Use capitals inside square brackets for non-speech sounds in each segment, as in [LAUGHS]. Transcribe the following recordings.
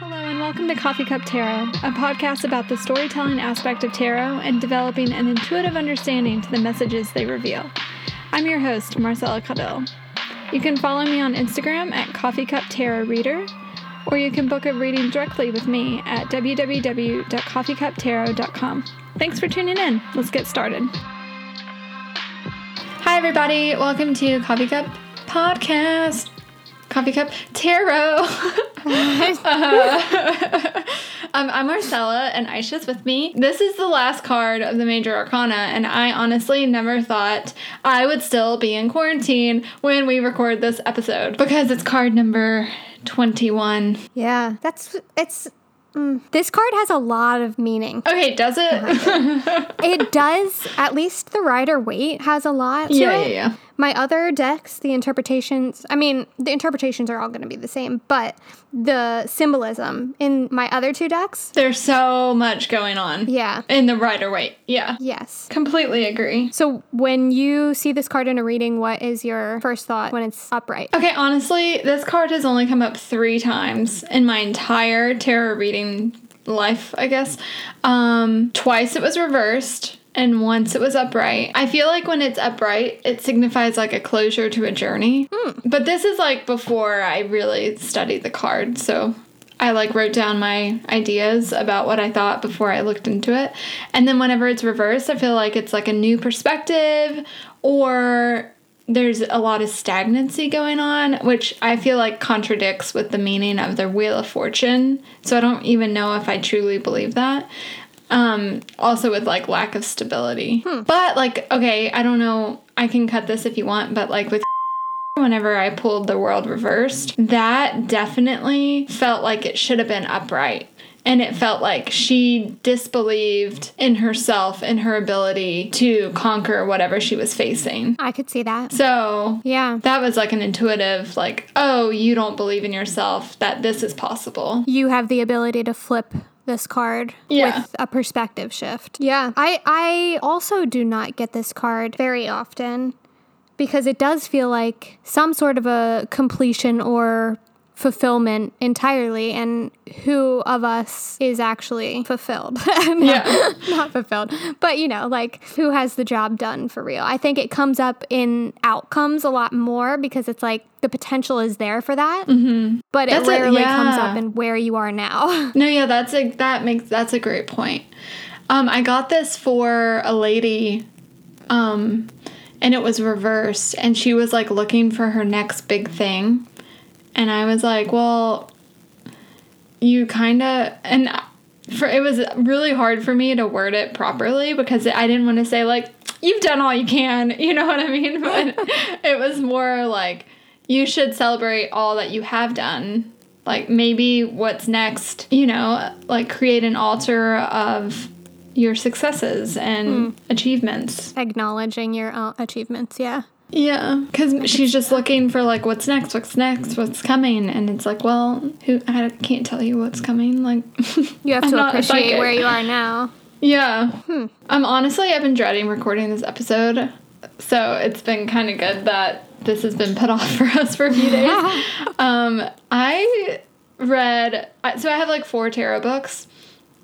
Hello, and welcome to Coffee Cup Tarot, a podcast about the storytelling aspect of tarot and developing an intuitive understanding to the messages they reveal. I'm your host, Marcella Cadell. You can follow me on Instagram at Coffee Cup Tarot Reader, or you can book a reading directly with me at www.coffeecuptarot.com. Thanks for tuning in. Let's get started. Hi, everybody. Welcome to Coffee Cup Podcast. Coffee Cup Tarot. [LAUGHS] uh, [LAUGHS] um, I'm Marcella, and Aisha's with me. This is the last card of the Major Arcana, and I honestly never thought I would still be in quarantine when we record this episode because it's card number 21. Yeah, that's it's. Mm, this card has a lot of meaning. Okay, does it? [LAUGHS] it does. At least the Rider Waite has a lot. To yeah, it. yeah, yeah. My other decks, the interpretations, I mean, the interpretations are all going to be the same, but the symbolism in my other two decks, There's so much going on. yeah. In the Rider Waite. Yeah. Yes. Completely agree. So when you see this card in a reading, what is your first thought when it's upright? Okay, honestly, this card has only come up three times in my entire tarot reading life, I guess. Um, twice it was reversed, and once it was upright. I feel like when it's upright, it signifies like a closure to a journey. Hmm. But this is like before I really studied the card, so I like wrote down my ideas about what I thought before I looked into it. And then whenever it's reversed, I feel like it's like a new perspective or there's a lot of stagnancy going on, which I feel like contradicts with the meaning of the Wheel of Fortune. So I don't even know if I truly believe that. Um, also with like lack of stability. But like, okay, I don't know. I can cut this if you want, but like with [LAUGHS] whenever I pulled the world reversed, that definitely felt like it should have been upright. And it felt like she disbelieved in herself and her ability to conquer whatever she was facing. I could see that. So Yeah. that was like an intuitive, like, oh, you don't believe in yourself, that this is possible. you have the ability to flip this card Yeah. with a perspective shift. Yeah. I I also do not get this card very often because it does feel like some sort of a completion or fulfillment entirely and who of us is actually fulfilled [LAUGHS] Not- Yeah. [LAUGHS] not fulfilled but you know like who has the job done for real i think it comes up in outcomes a lot more because it's like the potential is there for that mm-hmm. but it That's a- rarely comes up in where you are now [LAUGHS] No, yeah, that's a that makes that's a great point. Um, I got this for a lady, um, and it was reversed, and she was like looking for her next big thing, and I was like, well, you kind of and. For, it was really hard for me to word it properly because I didn't want to say like you've done all you can, [LAUGHS] you know what I mean? [LAUGHS] But it was more like you should celebrate all that you have done. Like maybe what's next, you know, like create an altar of your successes and achievements. acknowledging your uh, achievements yeah Yeah, because she's just looking for like what's next, what's next, what's coming, and it's like, well, who I can't tell you what's coming. Like, [LAUGHS] you have I'm to appreciate where you are now Yeah. Um. Honestly, I've been dreading recording this episode, so it's been kind of good that this has been put [LAUGHS] off for us for a few days. [LAUGHS] um. I read. So I have like four tarot books.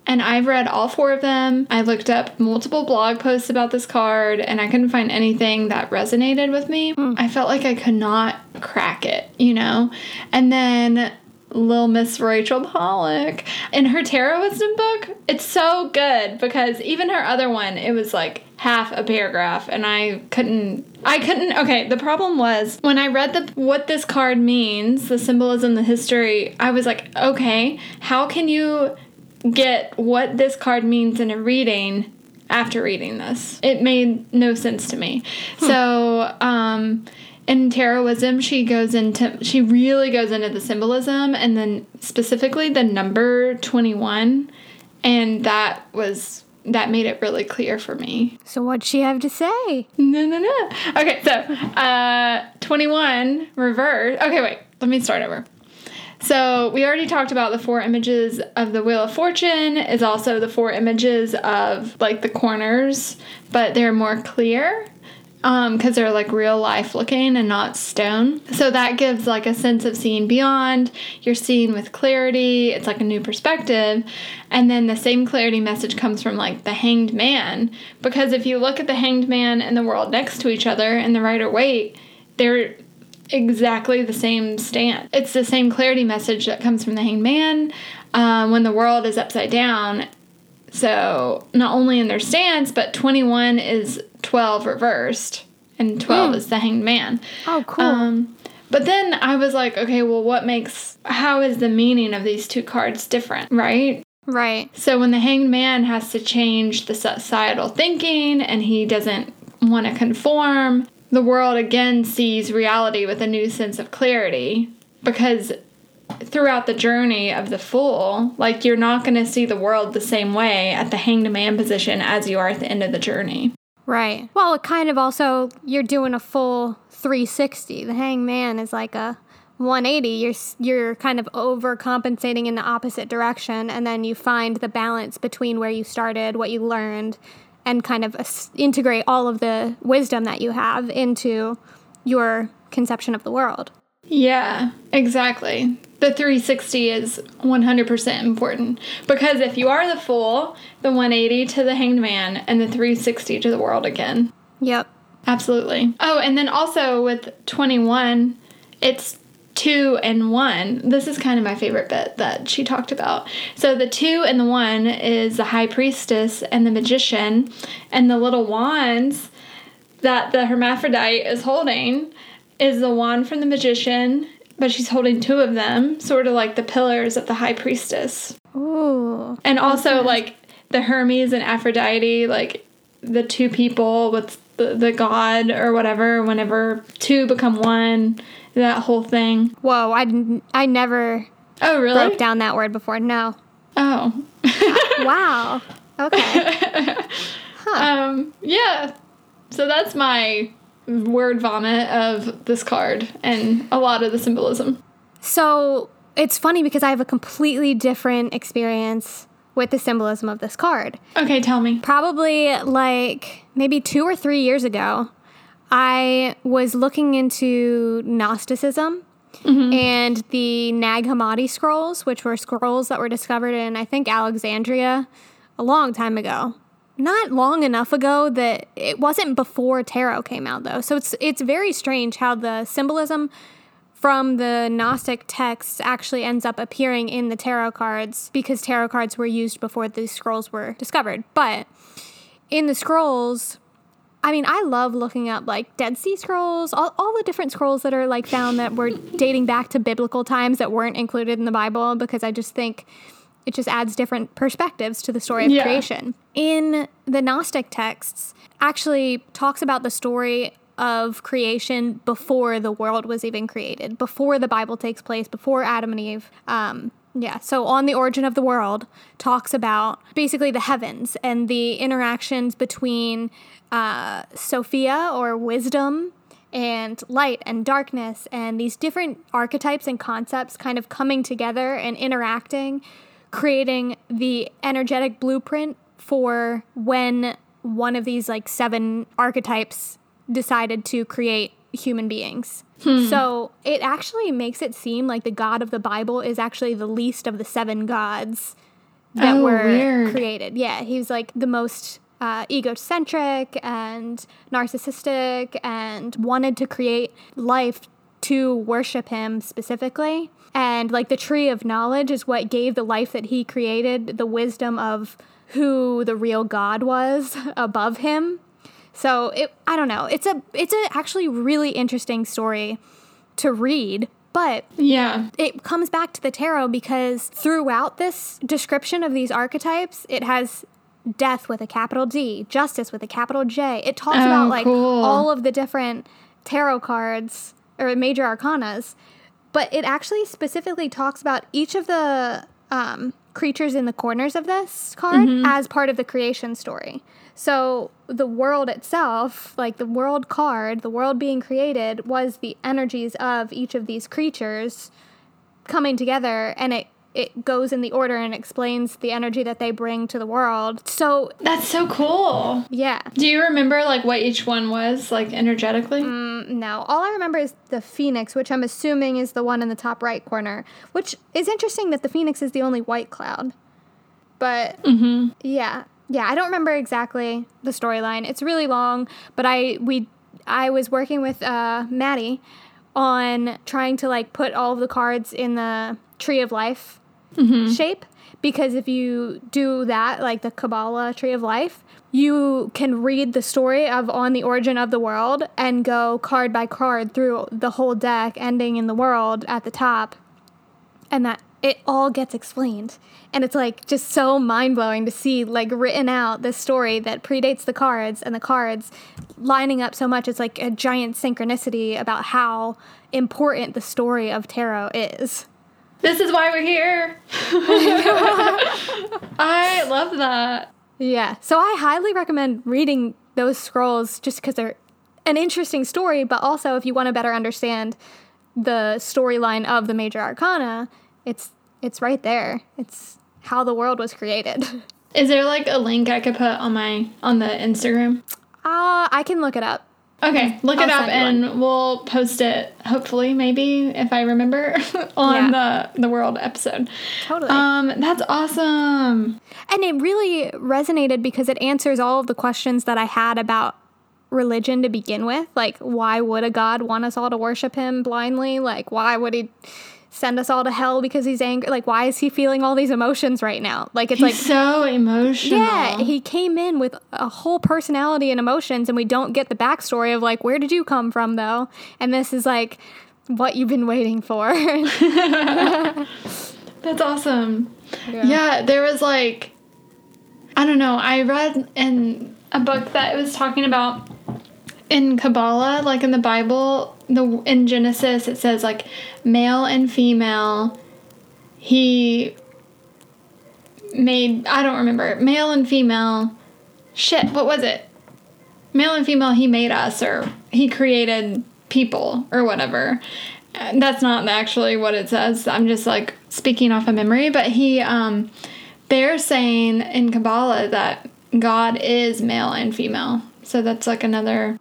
And I've read all four of them. I looked up multiple blog posts about this card and I couldn't find anything that resonated with me. Hmm. I felt like I could not crack it, you know? And then Lil Miss Rachel Pollack in her tarot wisdom book, it's so good because even her other one, it was like half a paragraph and I couldn't I couldn't okay, the problem was when I read the what this card means, the symbolism, the history, I was like, okay, how can you get what this card means in a reading after reading this. It made no sense to me. So, um, in tarotism, she goes into she really goes into the symbolism and then specifically the number 21 and that was that made it really clear for me. so what'd she have to say No, no, no. Okay, so uh, 21 reverse. Okay, wait. Let me start over. So we already talked about the four images of the Wheel of Fortune is also the four images of like the corners, but they're more clear. Um, because they're like real life looking and not stone. So that gives like a sense of seeing beyond. You're seeing with clarity. It's like a new perspective. And then the same clarity message comes from like the hanged man. Because if you look at the hanged man and the world next to each other in the Rider Waite, they're exactly the same stance. It's the same clarity message that comes from the hanged man um, when the world is upside down. So not only in their stance, but 21 is 12 reversed, and 12 Mm. is the hanged man. Oh, cool. Um, but then I was like, okay, well, what makes, how is the meaning of these two cards different, right? right. So when the hanged man has to change the societal thinking and he doesn't want to conform, the world again sees reality with a new sense of clarity because throughout the journey of the fool, like you're not going to see the world the same way at the hanged man position as you are at the end of the journey. Right. Well, it kind of also you're doing a full 360. The hangman is like a 180. You're you're kind of overcompensating in the opposite direction, and then you find the balance between where you started, what you learned, and kind of integrate all of the wisdom that you have into your conception of the world. Yeah, exactly. The 360 is 100% important because if you are the fool, the 180 to the hanged man and the 360 to the world again. Yep. Absolutely. Oh, and then also with 21, it's two and one. This is kind of my favorite bit that she talked about. So the two and the one is the high priestess and the magician, and the little wands that the hermaphrodite is holding is the wand from the magician, but she's holding two of them, sort of like the pillars of the high priestess. Ooh. And also like the Hermes and Aphrodite, like the two people with the, the god or whatever, whenever two become one, that whole thing. Whoa, I I never Oh, really? broke down that word before. No. Oh. [LAUGHS] Wow. Okay. [LAUGHS] um, yeah. So that's my word vomit of this card and a lot of the symbolism. So it's funny because I have a completely different experience with the symbolism of this card. Okay, tell me. Probably like maybe two or three years ago, I was looking into Gnosticism mm-hmm. and the Nag Hammadi scrolls, which were scrolls that were discovered in, I think, Alexandria a long time ago. Not long enough ago that it wasn't before tarot came out though. So it's it's very strange how the symbolism from the Gnostic texts actually ends up appearing in the tarot cards because tarot cards were used before these scrolls were discovered. But in the scrolls, I mean, I love looking up like Dead Sea Scrolls, all, all the different scrolls that are like found that were dating back to biblical times that weren't included in the Bible because I just think it just adds different perspectives to the story of Yeah. creation. In the Gnostic texts, actually talks about the story of creation before the world was even created, before the Bible takes place, before Adam and Eve. Um, yeah, so on the origin of the world talks about basically the heavens and the interactions between uh, Sophia or wisdom and light and darkness and these different archetypes and concepts kind of coming together and interacting, creating the energetic blueprint for when one of these like seven archetypes decided to create human beings. So it actually makes it seem like the God of the Bible is actually the least of the seven gods that Oh, were weird. created. Yeah, he's like the most uh, egocentric and narcissistic and wanted to create life to worship him specifically. And like the tree of knowledge is what gave the life that he created the wisdom of who the real God was [LAUGHS] above him. So it I don't know. It's a it's a actually really interesting story to read, but Yeah. it comes back to the tarot because throughout this description of these archetypes, it has death with a capital D, justice with a capital J. It talks Oh, about like cool. all of the different tarot cards or major arcanas, but it actually specifically talks about each of the um, creatures in the corners of this card as part of the creation story. So the world itself, like the world card, the world being created, was the energies of each of these creatures coming together, and it it goes in the order and explains the energy that they bring to the world. So That's so cool. yeah. Do you remember like what each one was like energetically? Mm, no, all I remember is the phoenix, which I'm assuming is the one in the top right corner. Which is interesting that the phoenix is the only white cloud. But Mm-hmm. yeah, yeah, I don't remember exactly the storyline. It's really long, but I we I was working with uh, Maddie on trying to like put all of the cards in the tree of life Mm-hmm. shape because if you do that, like the Kabbalah tree of life, you can read the story of on the origin of the world and go card by card through the whole deck, ending in the world at the top. And that it all gets explained. And it's like just so mind-blowing to see like written out this story that predates the cards and the cards lining up so much. It's like a giant synchronicity about how important the story of tarot is This is why we're here. [LAUGHS] I love that. yeah so i highly recommend reading those scrolls just because they're an interesting story but also if you want to better understand the storyline of the major arcana it's it's right there it's how the world was created Is there like a link I could put on my on the Instagram? Uh, I can look it up. Okay, look it I'll up send you and we'll post it. Hopefully, maybe if I remember [LAUGHS] on the the world episode. Totally. Um, that's awesome. and it really resonated because it answers all of the questions that I had about religion to begin with. Like, why would a God want us all to worship him blindly? Like, why would he send us all to hell because he's angry? Like, why is he feeling all these emotions right now? Like, it's He's like, so emotional. yeah, he came in with a whole personality and emotions, and we don't get the backstory of, like, where did you come from, though? And this is like, what you've been waiting for. [LAUGHS] That's awesome. Yeah. there was like, I don't know. I read in a book that it was talking about in Kabbalah, like in the Bible, the in Genesis, it says like male and female. He made I don't remember male and female. Shit, what was it? Male and female. He made us, or he created people, or whatever. That's not actually what it says. I'm just like speaking off of memory, but he um they're saying in Kabbalah that God is male and female. So that's like another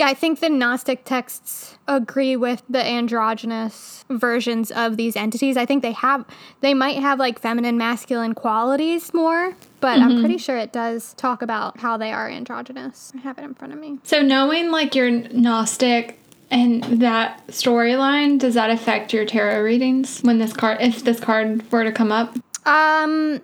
Yeah, I think the Gnostic texts agree with the androgynous versions of these entities. I think they have, they might have like feminine, masculine qualities more, but I'm pretty sure it does talk about how they are androgynous. I have it in front of me. So knowing like your Gnostic and that storyline, does that affect your tarot readings when this card if this card were to come up? Um,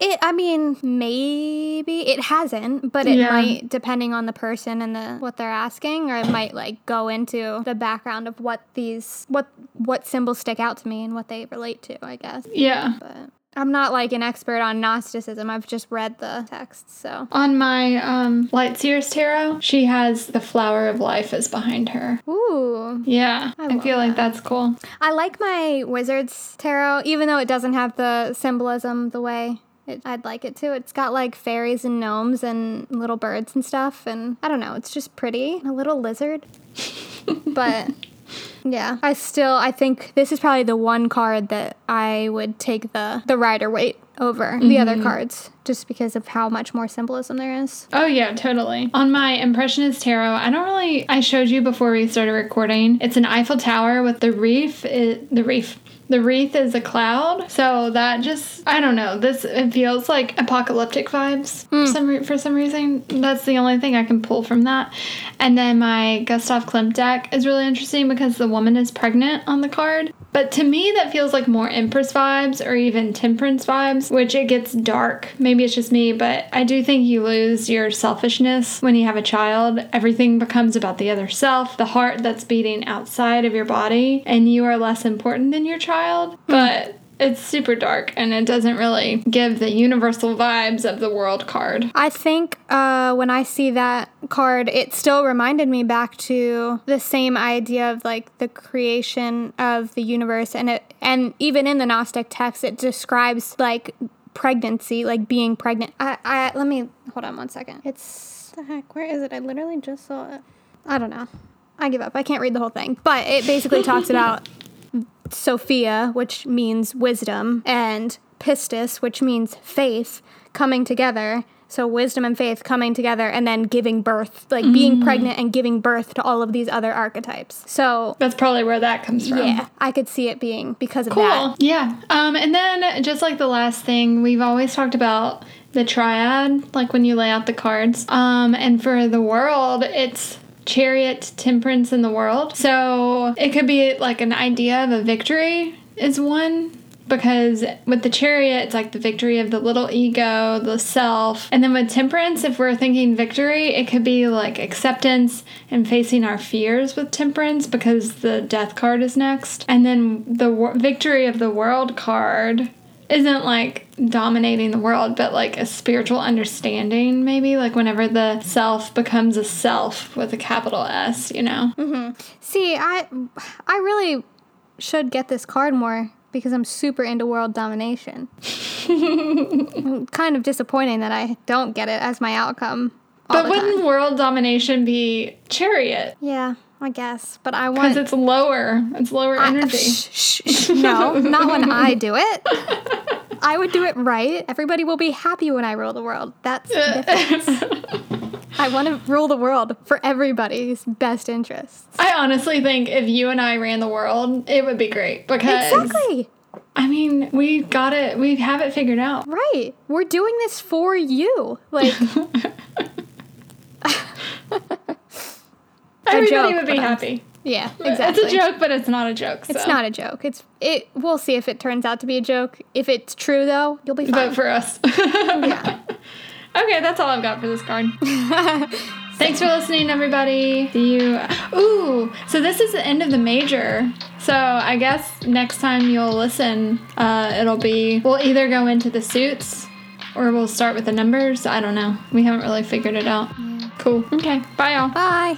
it. I mean, maybe it hasn't, but it Yeah. might, depending on the person and the what they're asking, or it might like go into the background of what these what what symbols stick out to me and what they relate to. I guess. Yeah. but I'm not like an expert on Gnosticism. I've just read the texts, so. On my um Light Seers tarot, she has the flower of life is behind her. Ooh. Yeah. I, love feel like that's cool. I like my Wizards tarot, even though it doesn't have the symbolism the way it, I'd like it to. It's got like fairies and gnomes and little birds and stuff, and I don't know, it's just pretty. A little lizard. [LAUGHS] but yeah, I still I think this is probably the one card that I would take the the Rider Waite over the mm-hmm. other cards just because of how much more symbolism there is. Oh yeah, totally. On my Impressionist tarot, I don't really. I showed you before we started recording. It's an Eiffel Tower with the reef. i the reef. The wreath is a cloud, so that just I don't know. This it feels like apocalyptic vibes for hmm. some re- for some reason. That's the only thing I can pull from that. And then my Gustav Klimt deck is really interesting because the woman is pregnant on the card. But to me, that feels like more Empress vibes or even Temperance vibes, which it gets dark. Maybe it's just me, but I do think you lose your selfishness when you have a child. Everything becomes about the other self, the heart that's beating outside of your body, and you are less important than your child. But it's super dark and it doesn't really give the universal vibes of the world card. I think uh, when I see that card, it still reminded me back to the same idea of like the creation of the universe, and it and even in the Gnostic text, it describes like pregnancy, like being pregnant. I, I let me hold on one second. It's the heck. Where is it? I literally just saw it. I don't know. I give up. I can't read the whole thing, but it basically talks [LAUGHS] about Sophia, which means wisdom, and pistis, which means faith, coming together. So wisdom and faith coming together and then giving birth, like being pregnant and giving birth to all of these other archetypes. So That's probably where that comes from. yeah, I could see it being because of Cool. that. Yeah. Um, and then just like the last thing, we've always talked about the triad, like when you lay out the cards. Um, and for the world, it's chariot, temperance, in the world. So it could be like an idea of a victory is one. Because with the chariot, it's like the victory of the little ego, the self. And then with temperance, if we're thinking victory, it could be like acceptance and facing our fears with temperance because the death card is next. And then the victory of the world card isn't like dominating the world, but like a spiritual understanding, maybe. Like whenever the self becomes a self with a capital S, you know? Mm-hmm. See, I I really should get this card more because I'm super into world domination. [LAUGHS] Kind of disappointing that I don't get it as my outcome. But wouldn't time. world domination be chariot? Yeah, I guess. But I want Because it's lower. It's lower I- energy. shh, shh, shh, no, not when I do it. [LAUGHS] I would do it right. Everybody will be happy when I rule the world. That's the difference. [LAUGHS] I want to rule the world for everybody's best interests. I honestly think if you and I ran the world, it would be great because Exactly. I mean, we got it. We have it figured out. Right. We're doing this for you. Like [LAUGHS] Everybody joke, would be happy. yeah, exactly. It's a joke, but it's not a joke. It's not a joke. It's it we'll see if it turns out to be a joke. If it's true though, you'll be fine. Vote for us. yeah. [LAUGHS] Okay, that's all I've got for this card. [LAUGHS] Thanks for listening, everybody. See you. Ooh, so this is the end of the major. So I guess next time you'll listen, uh, it'll be we'll either go into the suits or we'll start with the numbers. I don't know. We haven't really figured it out. Cool. Okay. Bye, y'all. Bye.